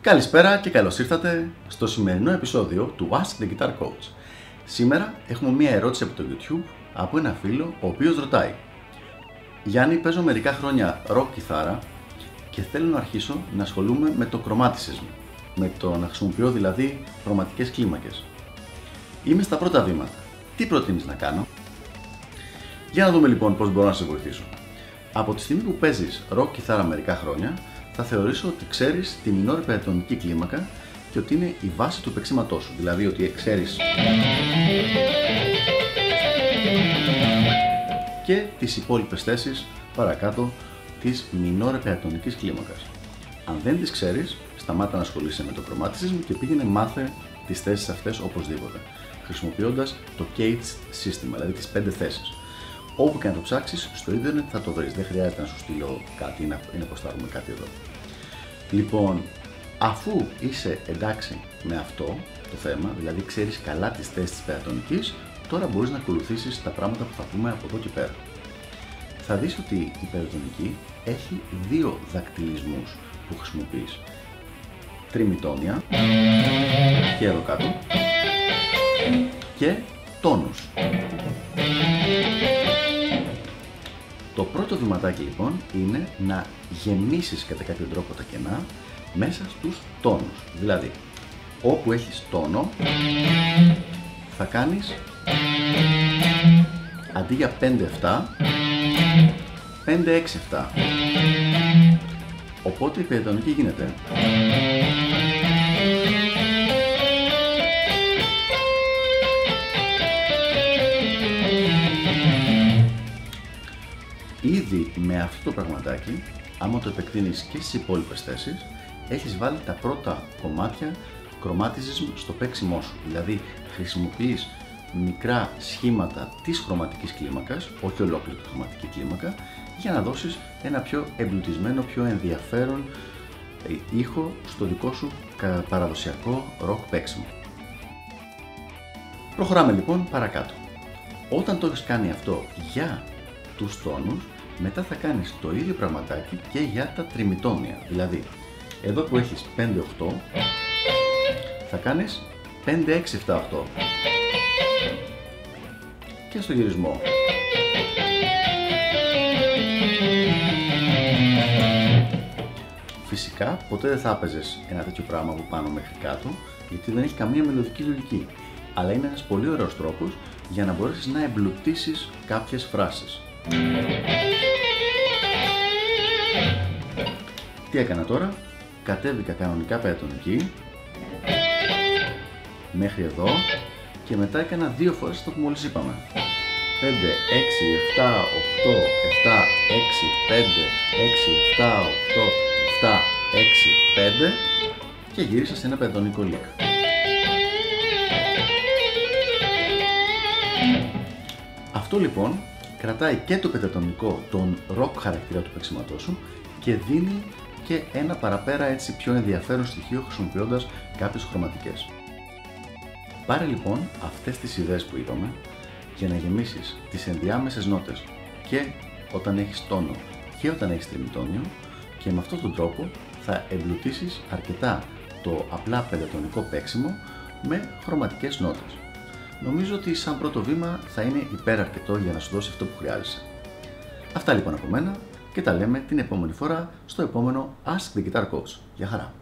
Καλησπέρα και καλώς ήρθατε στο σημερινό επεισόδιο του Ask the Guitar Coach. Σήμερα έχουμε μία ερώτηση από το YouTube από ένα φίλο ο οποίος ρωτάει Γιάννη, παίζω μερικά χρόνια rock κιθάρα και θέλω να αρχίσω να ασχολούμαι με το chromatism, με το να χρησιμοποιώ δηλαδή χρωματικές κλίμακες. Είμαι στα πρώτα βήματα. Τι προτείνεις να κάνω; Για να δούμε λοιπόν πώς μπορώ να σε βοηθήσω. Από τη στιγμή που παίζεις rock κιθάρα μερικά χρόνια, θα θεωρήσω ότι ξέρεις τη μινόρ πεντατονική κλίμακα και ότι είναι η βάση του παίξηματός σου. Δηλαδή ότι ξέρεις και τις υπόλοιπες θέσεις παρακάτω της μινόρ πεντατονικής κλίμακας. Αν δεν τις ξέρεις, σταμάτα να ασχολείσαι με το chromatism και πήγαινε μάθε τις θέσεις αυτές οπωσδήποτε, χρησιμοποιώντας το CAGE σύστημα, δηλαδή τις 5 θέσεις. Όπου και να το ψάξεις, στο ίντερνετ θα το βρεις. Δεν χρειάζεται να σου στείλω κάτι ή να, ή να αποστάρουμε κάτι εδώ. Λοιπόν, αφού είσαι εντάξει με αυτό το θέμα, δηλαδή ξέρεις καλά τις θέσεις της περατονικής, τώρα μπορείς να ακολουθήσεις τα πράγματα που θα πούμε από εδώ και πέρα. Θα δεις ότι η περατονική έχει δύο δακτυλισμούς που χρησιμοποιείς. Τριμητόνια και εδώ κάτω και τόνους. Το πρώτο βηματάκι λοιπόν είναι να γεμίσεις κατά κάποιο τρόπο τα κενά μέσα στους τόνους. Δηλαδή, όπου έχεις τόνο, θα κάνεις αντί για 5-7, 5-6-7. Οπότε η περιετονική γίνεται. Ήδη με αυτό το πραγματάκι, άμα το επεκτείνεις και στις υπόλοιπες θέσεις, έχεις βάλει τα πρώτα κομμάτια chromatism στο παίξιμό σου. Δηλαδή χρησιμοποιείς μικρά σχήματα της χρωματικής κλίμακας, όχι ολόκληρη τη χρωματική κλίμακα, για να δώσεις ένα πιο εμπλουτισμένο, πιο ενδιαφέρον ε, ήχο στο δικό σου παραδοσιακό rock παίξιμο. Προχωράμε λοιπόν παρακάτω. Όταν το έχεις κάνει αυτό για τους τόνους, μετά θα κάνεις το ίδιο πραγματάκι και για τα τριμητόνια. Δηλαδή, εδώ που έχεις 5-8, θα κάνεις 5-6-7-8. Και στο γυρισμό. Φυσικά, ποτέ δεν θα έπαιζες ένα τέτοιο πράγμα από πάνω μέχρι κάτω, γιατί δεν έχει καμία μελλοντική λογική. Αλλά είναι ένας πολύ ωραίος τρόπος για να μπορέσεις να εμπλουτίσεις κάποιες φράσεις. Τι έκανα τώρα, κατέβηκα κανονικά πεντατονική μέχρι εδώ και μετά έκανα δύο φορές αυτό που μόλις είπαμε. 5, 6, 7, 8, 7, 6, 5, 6, 7, 8, 7, 6, 5 και γύρισα σε ένα πεντατονικό λίκ. Αυτό λοιπόν κρατάει και το πεντατονικό, τον rock χαρακτήρα του παίξηματός σου και δίνει και ένα παραπέρα έτσι πιο ενδιαφέρον στοιχείο χρησιμοποιώντας κάποιες χρωματικές. Πάρε λοιπόν αυτές τις ιδέες που είπαμε για να γεμίσεις τις ενδιάμεσες νότες και όταν έχεις τόνο και όταν έχεις τριμητόνιο και με αυτόν τον τρόπο θα εμπλουτίσεις αρκετά το απλά πεντατονικό παίξιμο με χρωματικές νότες. Νομίζω ότι σαν πρώτο βήμα θα είναι υπεραρκετό για να σου δώσει αυτό που χρειάζεσαι. Αυτά λοιπόν από μένα και τα λέμε την επόμενη φορά στο επόμενο Ask the Guitar Coach. Γεια χαρά!